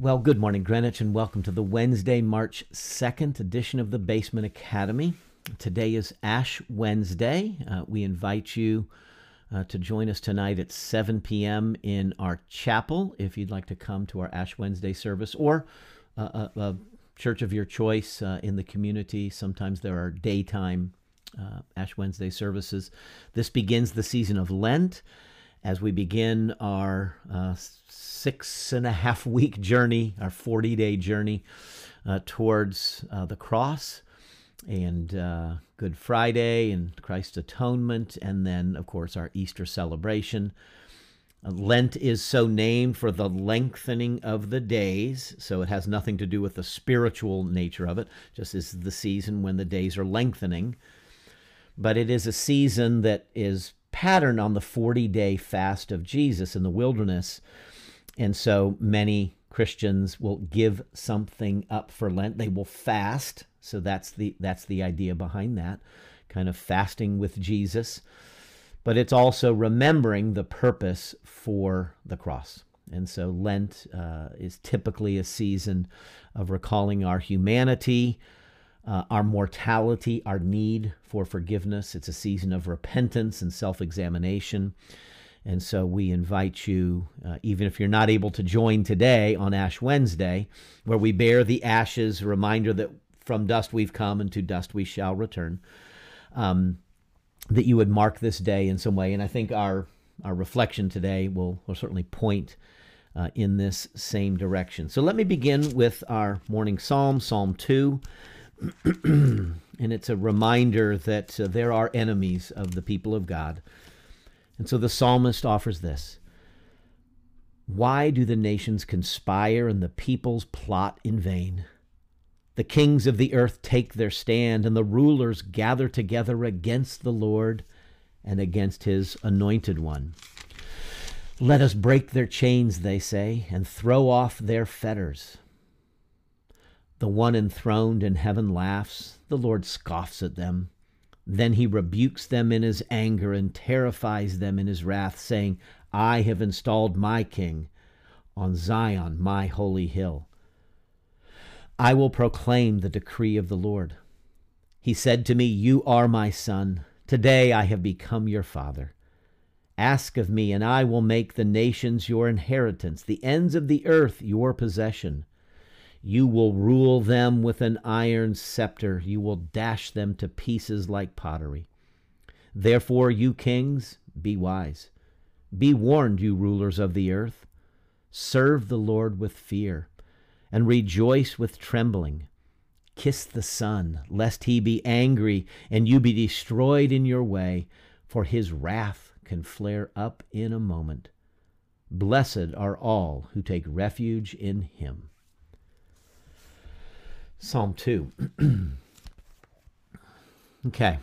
Well, good morning, Greenwich, and welcome to the Wednesday, March 2nd edition of the Basement Academy. Today is Ash Wednesday. Uh, we invite you uh, to join us tonight at 7 p.m. in our chapel if you'd like to come to our Ash Wednesday service or uh, a, a, church of your choice uh, in the community. Sometimes there are daytime uh, Ash Wednesday services. This begins the season of Lent as we begin our uh, six and a half week journey, our 40 day journey uh, towards uh, the cross and uh, Good Friday and Christ's atonement, and then, of course, our Easter celebration. Uh, Lent is so named for the lengthening of the days, so it has nothing to do with the spiritual nature of it, just is the season when the days are lengthening. But it is a season that is patterned on the 40 day fast of Jesus in the wilderness and so many Christians will give something up for Lent. They will fast. So that's the that's the idea behind that, kind of fasting with Jesus. But it's also remembering the purpose for the cross. And so Lent uh, is typically a season of recalling our humanity, uh, our mortality, our need for forgiveness. It's a season of repentance and self examination. And so we invite you, uh, even if you're not able to join today on Ash Wednesday, where we bear the ashes, reminder that from dust we've come and to dust we shall return, um, that you would mark this day in some way. And I think our, our reflection today will, will certainly point uh, in this same direction. So let me begin with our morning psalm, Psalm 2. and it's a reminder that uh, there are enemies of the people of God. And so the psalmist offers this Why do the nations conspire and the peoples plot in vain? The kings of the earth take their stand, and the rulers gather together against the Lord and against his anointed one. Let us break their chains, they say, and throw off their fetters. The one enthroned in heaven laughs, the Lord scoffs at them. Then he rebukes them in his anger and terrifies them in his wrath, saying, I have installed my king on Zion, my holy hill. I will proclaim the decree of the Lord. He said to me, You are my son. Today I have become your father. Ask of me, and I will make the nations your inheritance, the ends of the earth your possession. You will rule them with an iron scepter. You will dash them to pieces like pottery. Therefore, you kings, be wise. Be warned, you rulers of the earth. Serve the Lord with fear, and rejoice with trembling. Kiss the Son, lest he be angry and you be destroyed in your way, for his wrath can flare up in a moment. Blessed are all who take refuge in him. Psalm 2. okay.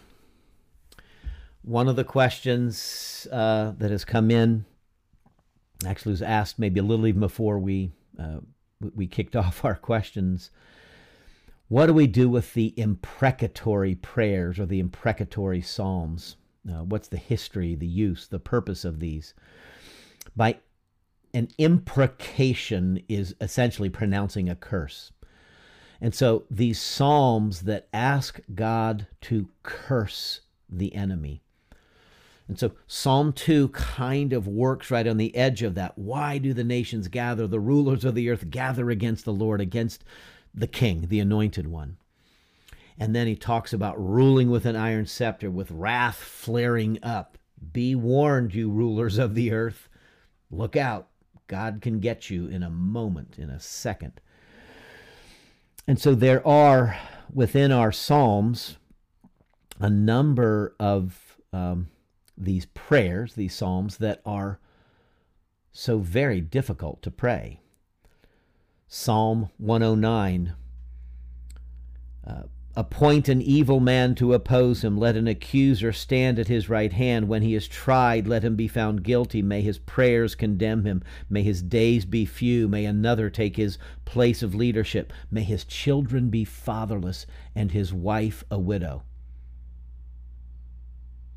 One of the questions uh, that has come in actually was asked maybe a little even before we uh, we kicked off our questions. What do we do with the imprecatory prayers or the imprecatory psalms? Uh, what's the history, the use, the purpose of these? By an imprecation is essentially pronouncing a curse. And so these psalms that ask God to curse the enemy. And so Psalm 2 kind of works right on the edge of that. Why do the nations gather? The rulers of the earth gather against the Lord, against the king, the anointed one. And then he talks about ruling with an iron scepter, with wrath flaring up. Be warned, you rulers of the earth. Look out. God can get you in a moment, in a second. And so there are within our Psalms a number of um, these prayers, these Psalms, that are so very difficult to pray. Psalm 109 uh, Appoint an evil man to oppose him. Let an accuser stand at his right hand. When he is tried, let him be found guilty. May his prayers condemn him. May his days be few. May another take his place of leadership. May his children be fatherless and his wife a widow.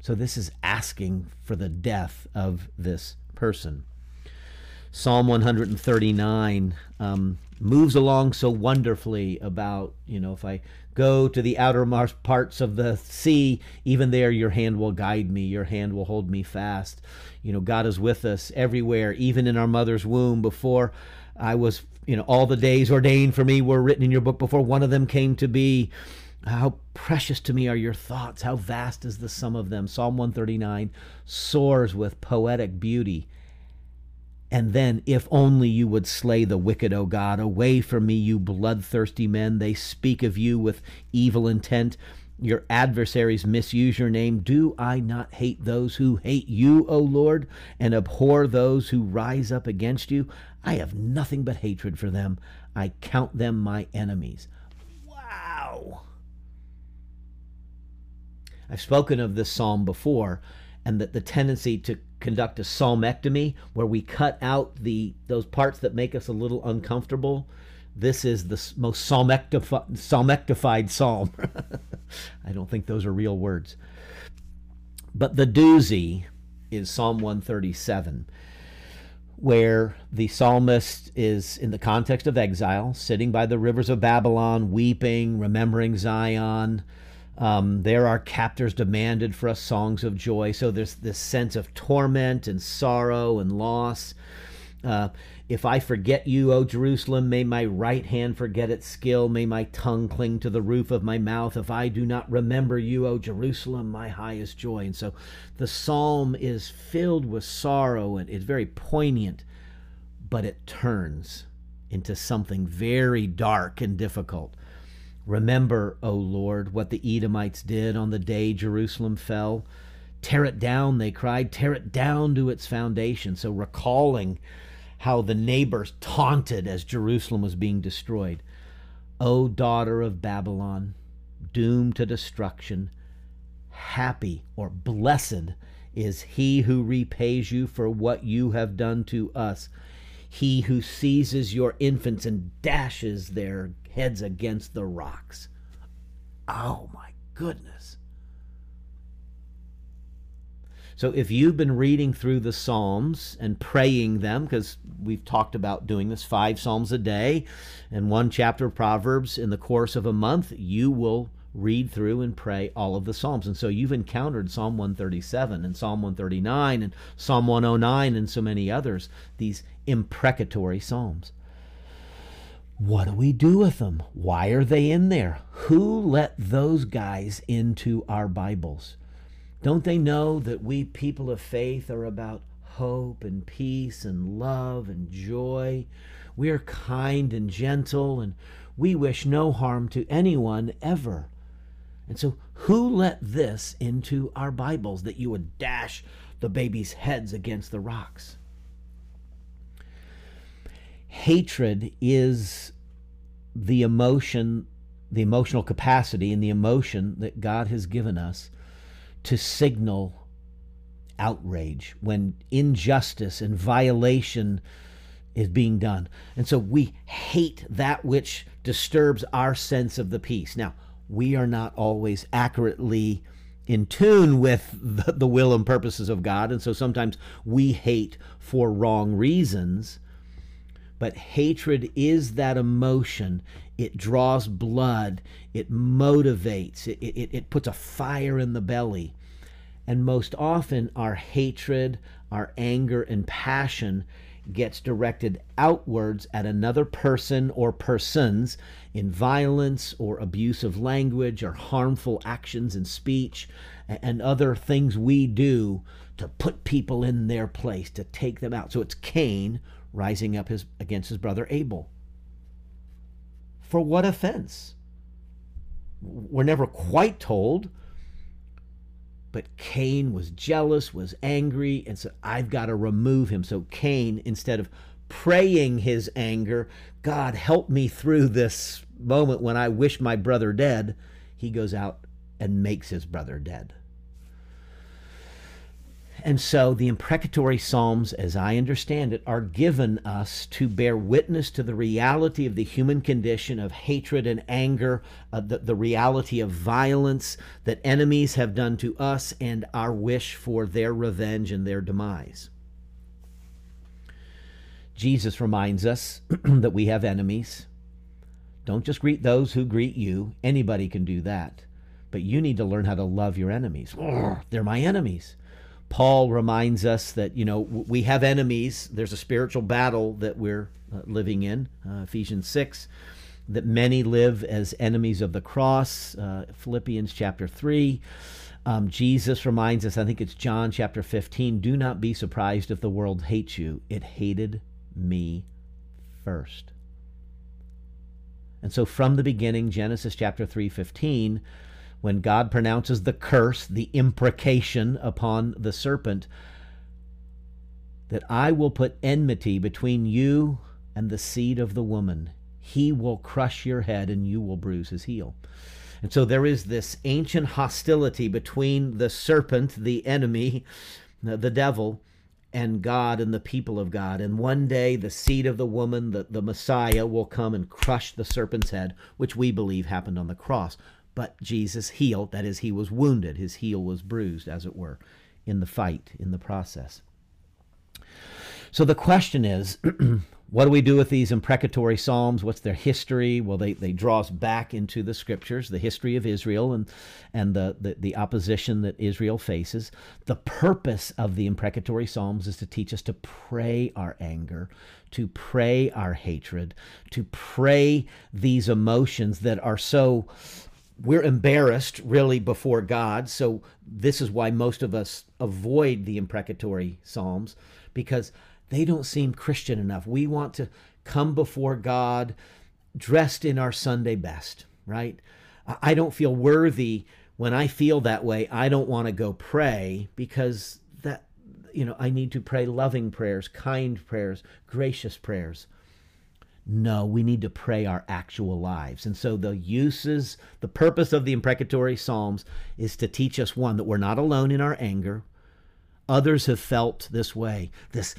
So, this is asking for the death of this person. Psalm 139 um, moves along so wonderfully about, you know, if I go to the outermost parts of the sea, even there your hand will guide me, your hand will hold me fast. You know, God is with us everywhere, even in our mother's womb. Before I was, you know, all the days ordained for me were written in your book before one of them came to be. How precious to me are your thoughts. How vast is the sum of them. Psalm 139 soars with poetic beauty. And then, if only you would slay the wicked, O God, away from me, you bloodthirsty men. They speak of you with evil intent. Your adversaries misuse your name. Do I not hate those who hate you, O Lord, and abhor those who rise up against you? I have nothing but hatred for them. I count them my enemies. Wow. I've spoken of this psalm before, and that the tendency to conduct a psalmectomy where we cut out the those parts that make us a little uncomfortable. This is the most psalmectified, psalmectified psalm. I don't think those are real words. But the doozy is Psalm 137, where the psalmist is in the context of exile, sitting by the rivers of Babylon, weeping, remembering Zion, um, there are captors demanded for us songs of joy. So there's this sense of torment and sorrow and loss. Uh, if I forget you, O Jerusalem, may my right hand forget its skill, may my tongue cling to the roof of my mouth. If I do not remember you, O Jerusalem, my highest joy. And so the psalm is filled with sorrow and it's very poignant, but it turns into something very dark and difficult. Remember, O Lord, what the Edomites did on the day Jerusalem fell. Tear it down, they cried, tear it down to its foundation. So, recalling how the neighbors taunted as Jerusalem was being destroyed. O daughter of Babylon, doomed to destruction, happy or blessed is he who repays you for what you have done to us. He who seizes your infants and dashes their heads against the rocks. Oh my goodness. So, if you've been reading through the Psalms and praying them, because we've talked about doing this five Psalms a day and one chapter of Proverbs in the course of a month, you will read through and pray all of the Psalms. And so you've encountered Psalm 137 and Psalm 139 and Psalm 109 and so many others, these imprecatory Psalms. What do we do with them? Why are they in there? Who let those guys into our Bibles? Don't they know that we people of faith are about hope and peace and love and joy? We are kind and gentle and we wish no harm to anyone ever. And so, who let this into our Bibles that you would dash the baby's heads against the rocks? Hatred is the emotion, the emotional capacity and the emotion that God has given us to signal outrage when injustice and violation is being done. And so we hate that which disturbs our sense of the peace. Now, we are not always accurately in tune with the, the will and purposes of God. And so sometimes we hate for wrong reasons. But hatred is that emotion. It draws blood, it motivates, it, it, it puts a fire in the belly. And most often, our hatred, our anger, and passion gets directed outwards at another person or persons in violence or abusive language or harmful actions and speech and other things we do to put people in their place, to take them out. So it's Cain rising up his, against his brother Abel. For what offense? We're never quite told. But Cain was jealous, was angry, and said, I've got to remove him. So Cain, instead of praying his anger, God, help me through this moment when I wish my brother dead, he goes out and makes his brother dead. And so the imprecatory Psalms, as I understand it, are given us to bear witness to the reality of the human condition of hatred and anger, uh, the, the reality of violence that enemies have done to us, and our wish for their revenge and their demise. Jesus reminds us that we have enemies. Don't just greet those who greet you. Anybody can do that. But you need to learn how to love your enemies. They're my enemies. Paul reminds us that, you know, we have enemies. There's a spiritual battle that we're uh, living in, uh, Ephesians 6, that many live as enemies of the cross, uh, Philippians chapter 3. Um, Jesus reminds us, I think it's John chapter 15, do not be surprised if the world hates you. It hated me first. And so from the beginning, Genesis chapter 3:15, when God pronounces the curse, the imprecation upon the serpent, that I will put enmity between you and the seed of the woman. He will crush your head and you will bruise his heel. And so there is this ancient hostility between the serpent, the enemy, the devil, and God and the people of God. And one day the seed of the woman, the, the Messiah, will come and crush the serpent's head, which we believe happened on the cross. But Jesus healed, that is, he was wounded. His heel was bruised, as it were, in the fight, in the process. So the question is what do we do with these imprecatory psalms? What's their history? Well, they, they draw us back into the scriptures, the history of Israel and, and the, the, the opposition that Israel faces. The purpose of the imprecatory psalms is to teach us to pray our anger, to pray our hatred, to pray these emotions that are so we're embarrassed really before God. So this is why most of us avoid the imprecatory psalms because they don't seem Christian enough. We want to come before God dressed in our Sunday best, right? I don't feel worthy when I feel that way. I don't want to go pray because that, you know, I need to pray loving prayers, kind prayers, gracious prayers. No, we need to pray our actual lives. And so the uses, the purpose of the imprecatory Psalms is to teach us one, that we're not alone in our anger. Others have felt this way, this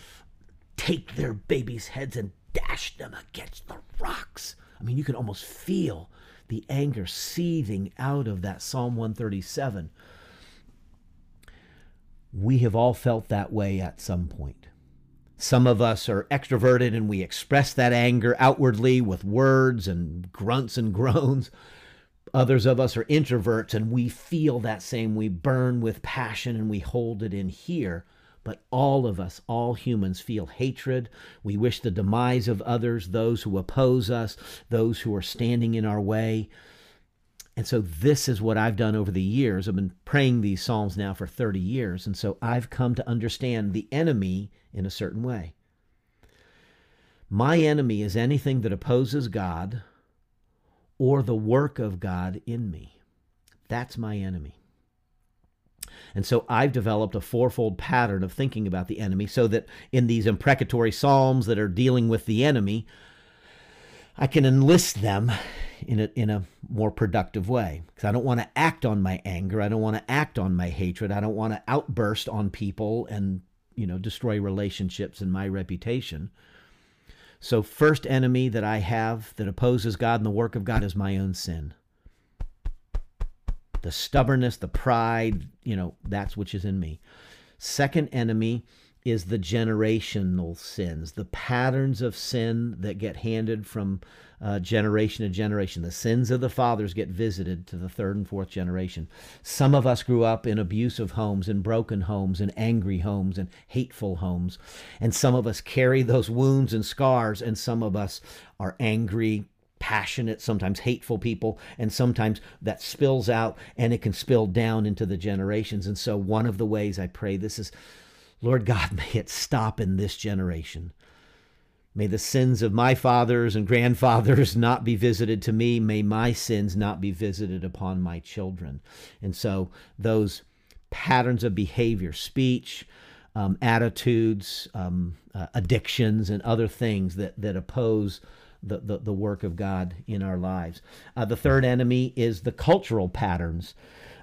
take their babies' heads and dash them against the rocks. I mean, you can almost feel the anger seething out of that Psalm 137. We have all felt that way at some point. Some of us are extroverted and we express that anger outwardly with words and grunts and groans. Others of us are introverts and we feel that same. We burn with passion and we hold it in here. But all of us, all humans, feel hatred. We wish the demise of others, those who oppose us, those who are standing in our way. And so, this is what I've done over the years. I've been praying these Psalms now for 30 years. And so, I've come to understand the enemy in a certain way. My enemy is anything that opposes God or the work of God in me. That's my enemy. And so I've developed a fourfold pattern of thinking about the enemy so that in these imprecatory psalms that are dealing with the enemy, I can enlist them in a, in a more productive way. Because I don't want to act on my anger. I don't want to act on my hatred. I don't want to outburst on people and, you know, destroy relationships and my reputation. So, first enemy that I have that opposes God and the work of God is my own sin the stubbornness, the pride, you know, that's which is in me. Second enemy is the generational sins, the patterns of sin that get handed from uh, generation to generation. The sins of the fathers get visited to the third and fourth generation. Some of us grew up in abusive homes, in broken homes, in angry homes, and hateful homes. And some of us carry those wounds and scars, and some of us are angry, passionate, sometimes hateful people, and sometimes that spills out and it can spill down into the generations. And so, one of the ways I pray this is, Lord God, may it stop in this generation. May the sins of my fathers and grandfathers not be visited to me. May my sins not be visited upon my children. And so, those patterns of behavior, speech, um, attitudes, um, uh, addictions, and other things that, that oppose the, the, the work of God in our lives. Uh, the third enemy is the cultural patterns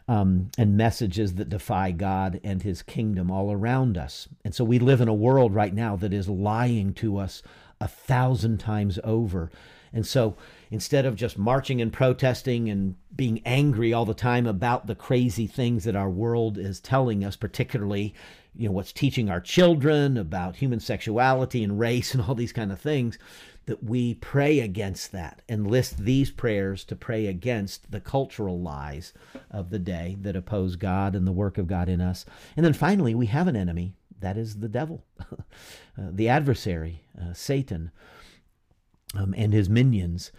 um, and messages that defy God and his kingdom all around us. And so we live in a world right now that is lying to us a thousand times over. And so instead of just marching and protesting and being angry all the time about the crazy things that our world is telling us, particularly, you know, what's teaching our children about human sexuality and race and all these kind of things, that we pray against that and list these prayers to pray against the cultural lies of the day that oppose God and the work of God in us. And then finally, we have an enemy that is the devil, uh, the adversary, uh, Satan, um, and his minions.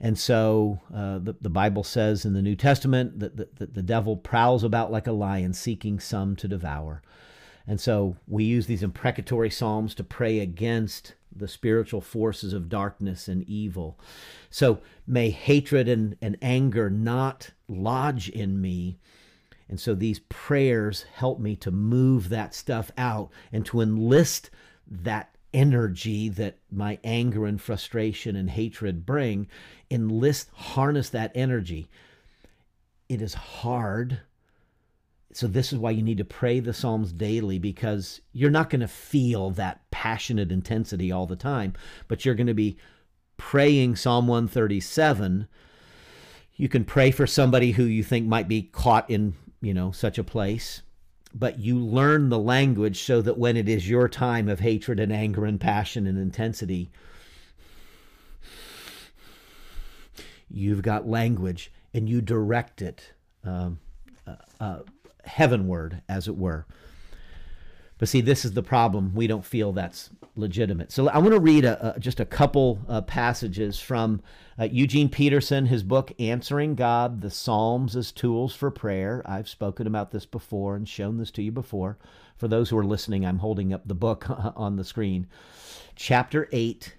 And so uh, the, the Bible says in the New Testament that, that, that the devil prowls about like a lion seeking some to devour. And so we use these imprecatory psalms to pray against the spiritual forces of darkness and evil. So may hatred and, and anger not lodge in me. And so these prayers help me to move that stuff out and to enlist that energy that my anger and frustration and hatred bring, enlist, harness that energy. It is hard so this is why you need to pray the psalms daily because you're not going to feel that passionate intensity all the time but you're going to be praying psalm 137 you can pray for somebody who you think might be caught in you know such a place but you learn the language so that when it is your time of hatred and anger and passion and intensity you've got language and you direct it um, uh, uh, heavenward, as it were. But see, this is the problem. We don't feel that's legitimate. So I want to read a, a, just a couple uh, passages from uh, Eugene Peterson, his book, Answering God, the Psalms as Tools for Prayer. I've spoken about this before and shown this to you before. For those who are listening, I'm holding up the book on the screen. Chapter 8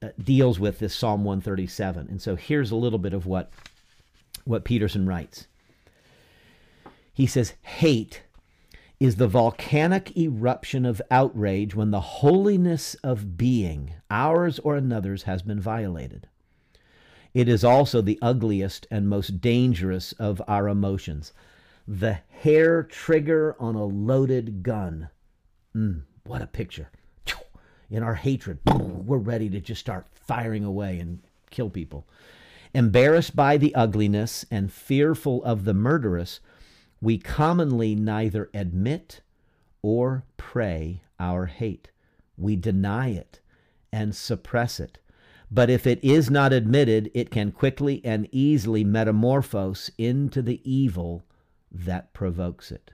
uh, deals with this Psalm 137. And so here's a little bit of what, what Peterson writes. He says, hate is the volcanic eruption of outrage when the holiness of being, ours or another's, has been violated. It is also the ugliest and most dangerous of our emotions. The hair trigger on a loaded gun. Mm, what a picture. In our hatred, we're ready to just start firing away and kill people. Embarrassed by the ugliness and fearful of the murderous, we commonly neither admit or pray our hate. We deny it and suppress it. But if it is not admitted, it can quickly and easily metamorphose into the evil that provokes it.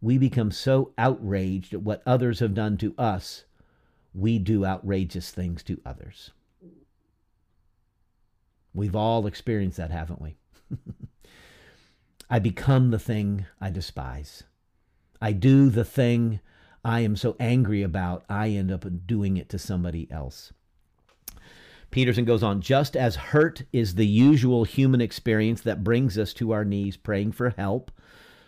We become so outraged at what others have done to us, we do outrageous things to others. We've all experienced that, haven't we? I become the thing I despise. I do the thing I am so angry about, I end up doing it to somebody else. Peterson goes on, just as hurt is the usual human experience that brings us to our knees praying for help,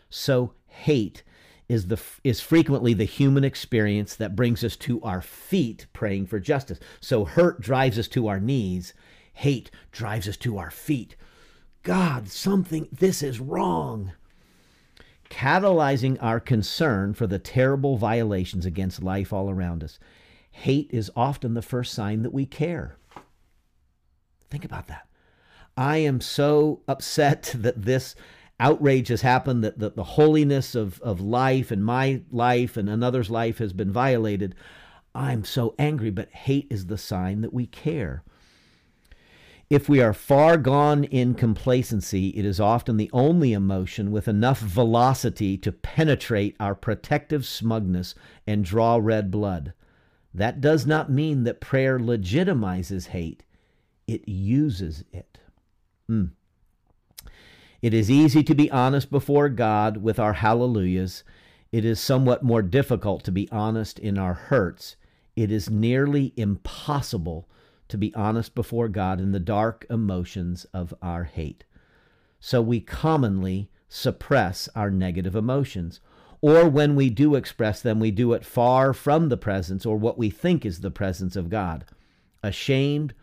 so hate is the is frequently the human experience that brings us to our feet praying for justice. So hurt drives us to our knees, hate drives us to our feet God, something, this is wrong. Catalyzing our concern for the terrible violations against life all around us. Hate is often the first sign that we care. Think about that. I am so upset that this outrage has happened, that, that the holiness of, of life and my life and another's life has been violated. I'm so angry, but hate is the sign that we care. If we are far gone in complacency, it is often the only emotion with enough velocity to penetrate our protective smugness and draw red blood. That does not mean that prayer legitimizes hate, it uses it. Mm. It is easy to be honest before God with our hallelujahs. It is somewhat more difficult to be honest in our hurts. It is nearly impossible to be honest before God in the dark emotions of our hate. So we commonly suppress our negative emotions. Or when we do express them, we do it far from the presence or what we think is the presence of God, ashamed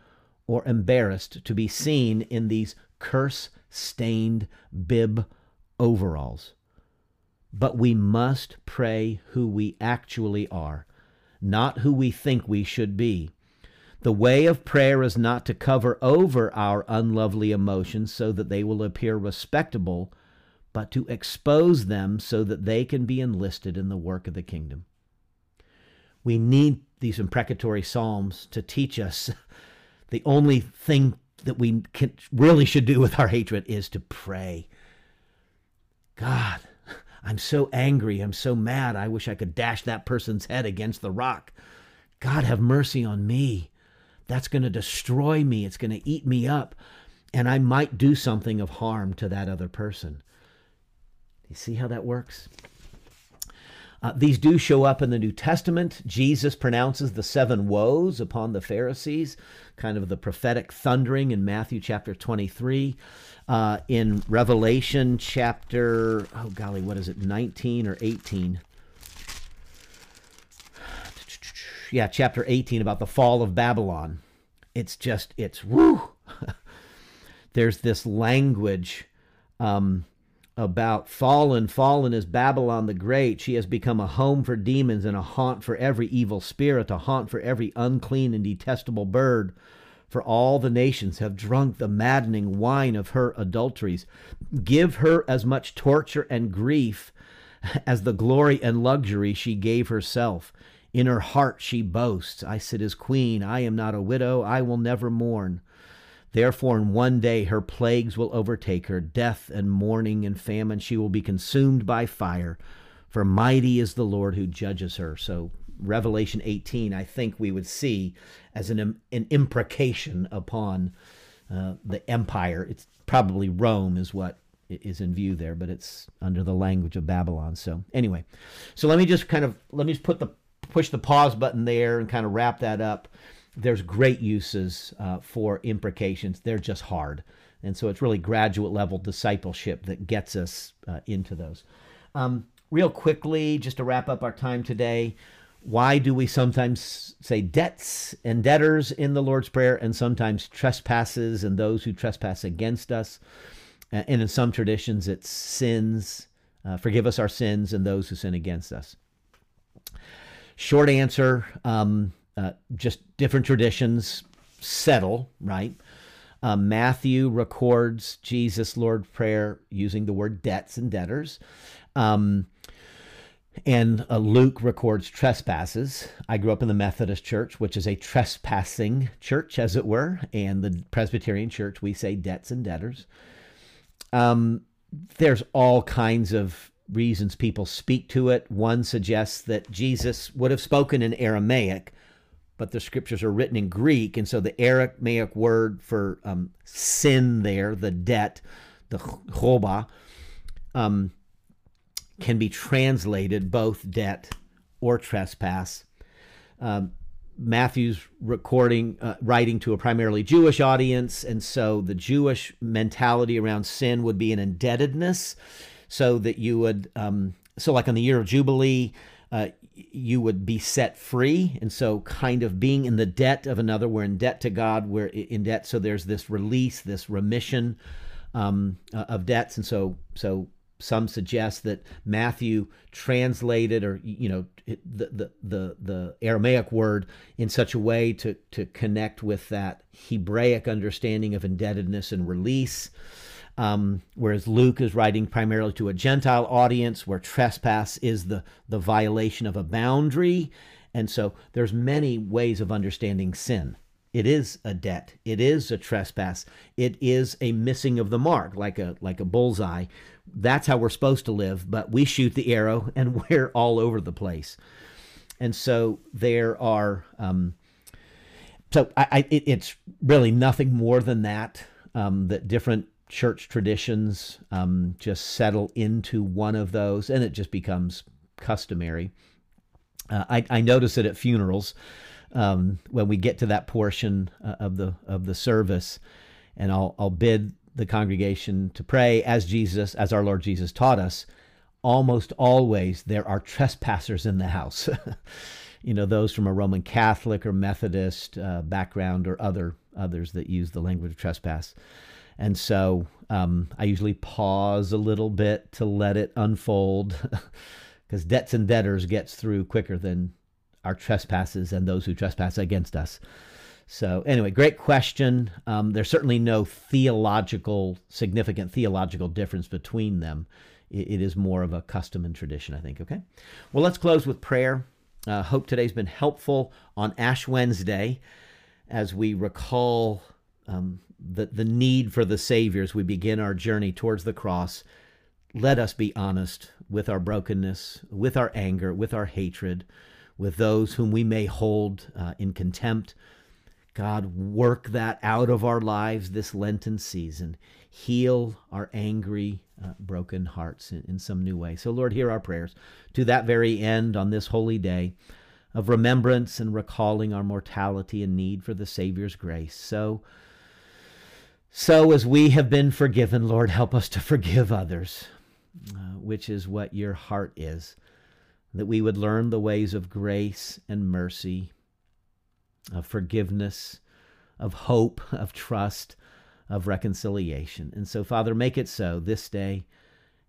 or embarrassed to be seen in these curse stained bib overalls. But we must pray who we actually are not who we think we should be. The way of prayer is not to cover over our unlovely emotions so that they will appear respectable, but to expose them so that they can be enlisted in the work of the kingdom. We need these imprecatory psalms to teach us the only thing that we can, really should do with our hatred is to pray. God, I'm so angry. I'm so mad. I wish I could dash that person's head against the rock. God, have mercy on me. That's going to destroy me. It's going to eat me up. And I might do something of harm to that other person. You see how that works? Uh, these do show up in the New Testament. Jesus pronounces the seven woes upon the Pharisees, kind of the prophetic thundering in Matthew chapter 23. Uh, in Revelation chapter, oh golly, what is it, 19 or 18? Yeah, chapter 18 about the fall of Babylon. It's just, it's woo. There's this language um, about fallen. Fallen is Babylon the Great. She has become a home for demons and a haunt for every evil spirit, a haunt for every unclean and detestable bird. For all the nations have drunk the maddening wine of her adulteries. Give her as much torture and grief as the glory and luxury she gave herself. In her heart she boasts, I sit as queen, I am not a widow, I will never mourn. Therefore, in one day her plagues will overtake her death and mourning and famine. She will be consumed by fire, for mighty is the Lord who judges her. So, Revelation 18, I think we would see as an, an imprecation upon uh, the empire. It's probably Rome, is what is in view there, but it's under the language of Babylon. So, anyway, so let me just kind of let me just put the push the pause button there and kind of wrap that up. There's great uses uh, for imprecations. They're just hard. And so it's really graduate level discipleship that gets us uh, into those. Um, real quickly, just to wrap up our time today, why do we sometimes say debts and debtors in the Lord's Prayer and sometimes trespasses and those who trespass against us? And in some traditions, it's sins. Uh, forgive us our sins and those who sin against us. Short answer um, uh, just different traditions settle, right? Uh, Matthew records Jesus' Lord Prayer using the word debts and debtors. Um, and uh, Luke records trespasses. I grew up in the Methodist Church, which is a trespassing church, as it were, and the Presbyterian Church, we say debts and debtors. Um, there's all kinds of reasons people speak to it. One suggests that Jesus would have spoken in Aramaic, but the scriptures are written in Greek. And so the Aramaic word for um, sin there, the debt, the choba, um, can be translated both debt or trespass. Um, Matthew's recording, uh, writing to a primarily Jewish audience, and so the Jewish mentality around sin would be an indebtedness so that you would, um, so like on the year of Jubilee, uh, you would be set free. And so, kind of being in the debt of another, we're in debt to God, we're in debt. So, there's this release, this remission um, uh, of debts. And so, so some suggest that Matthew translated or you know the, the the the Aramaic word in such a way to to connect with that Hebraic understanding of indebtedness and release um, whereas Luke is writing primarily to a Gentile audience where trespass is the, the violation of a boundary. And so there's many ways of understanding sin. It is a debt. It is a trespass. It is a missing of the mark, like a like a bullseye. That's how we're supposed to live, but we shoot the arrow and we're all over the place. And so there are, um, so I, I it, it's really nothing more than that. Um, that different church traditions um, just settle into one of those, and it just becomes customary. Uh, I, I, notice it at funerals um, when we get to that portion uh, of the of the service, and I'll I'll bid the congregation to pray as Jesus, as our Lord Jesus taught us. Almost always there are trespassers in the house. you know, those from a Roman Catholic or Methodist uh, background or other others that use the language of trespass. And so um, I usually pause a little bit to let it unfold because debts and debtors gets through quicker than our trespasses and those who trespass against us. So, anyway, great question. Um, there's certainly no theological, significant theological difference between them. It, it is more of a custom and tradition, I think. Okay. Well, let's close with prayer. Uh, hope today's been helpful on Ash Wednesday as we recall um, the, the need for the Savior as we begin our journey towards the cross. Let us be honest with our brokenness, with our anger, with our hatred, with those whom we may hold uh, in contempt. God, work that out of our lives this Lenten season. Heal our angry, uh, broken hearts in, in some new way. So, Lord, hear our prayers to that very end on this holy day of remembrance and recalling our mortality and need for the Savior's grace. So, so as we have been forgiven, Lord, help us to forgive others, uh, which is what your heart is, that we would learn the ways of grace and mercy, of forgiveness, of hope, of trust, of reconciliation. And so, Father, make it so this day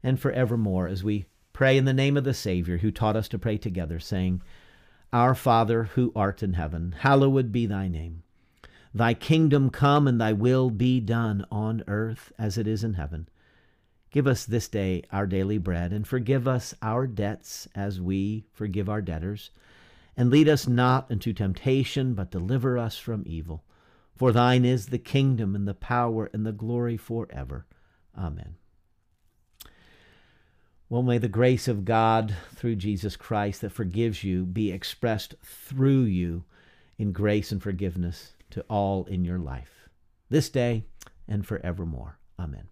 and forevermore as we pray in the name of the Savior who taught us to pray together, saying, Our Father who art in heaven, hallowed be thy name. Thy kingdom come and thy will be done on earth as it is in heaven. Give us this day our daily bread, and forgive us our debts as we forgive our debtors. And lead us not into temptation, but deliver us from evil. For thine is the kingdom and the power and the glory forever. Amen. Well, may the grace of God through Jesus Christ that forgives you be expressed through you in grace and forgiveness to all in your life, this day and forevermore. Amen.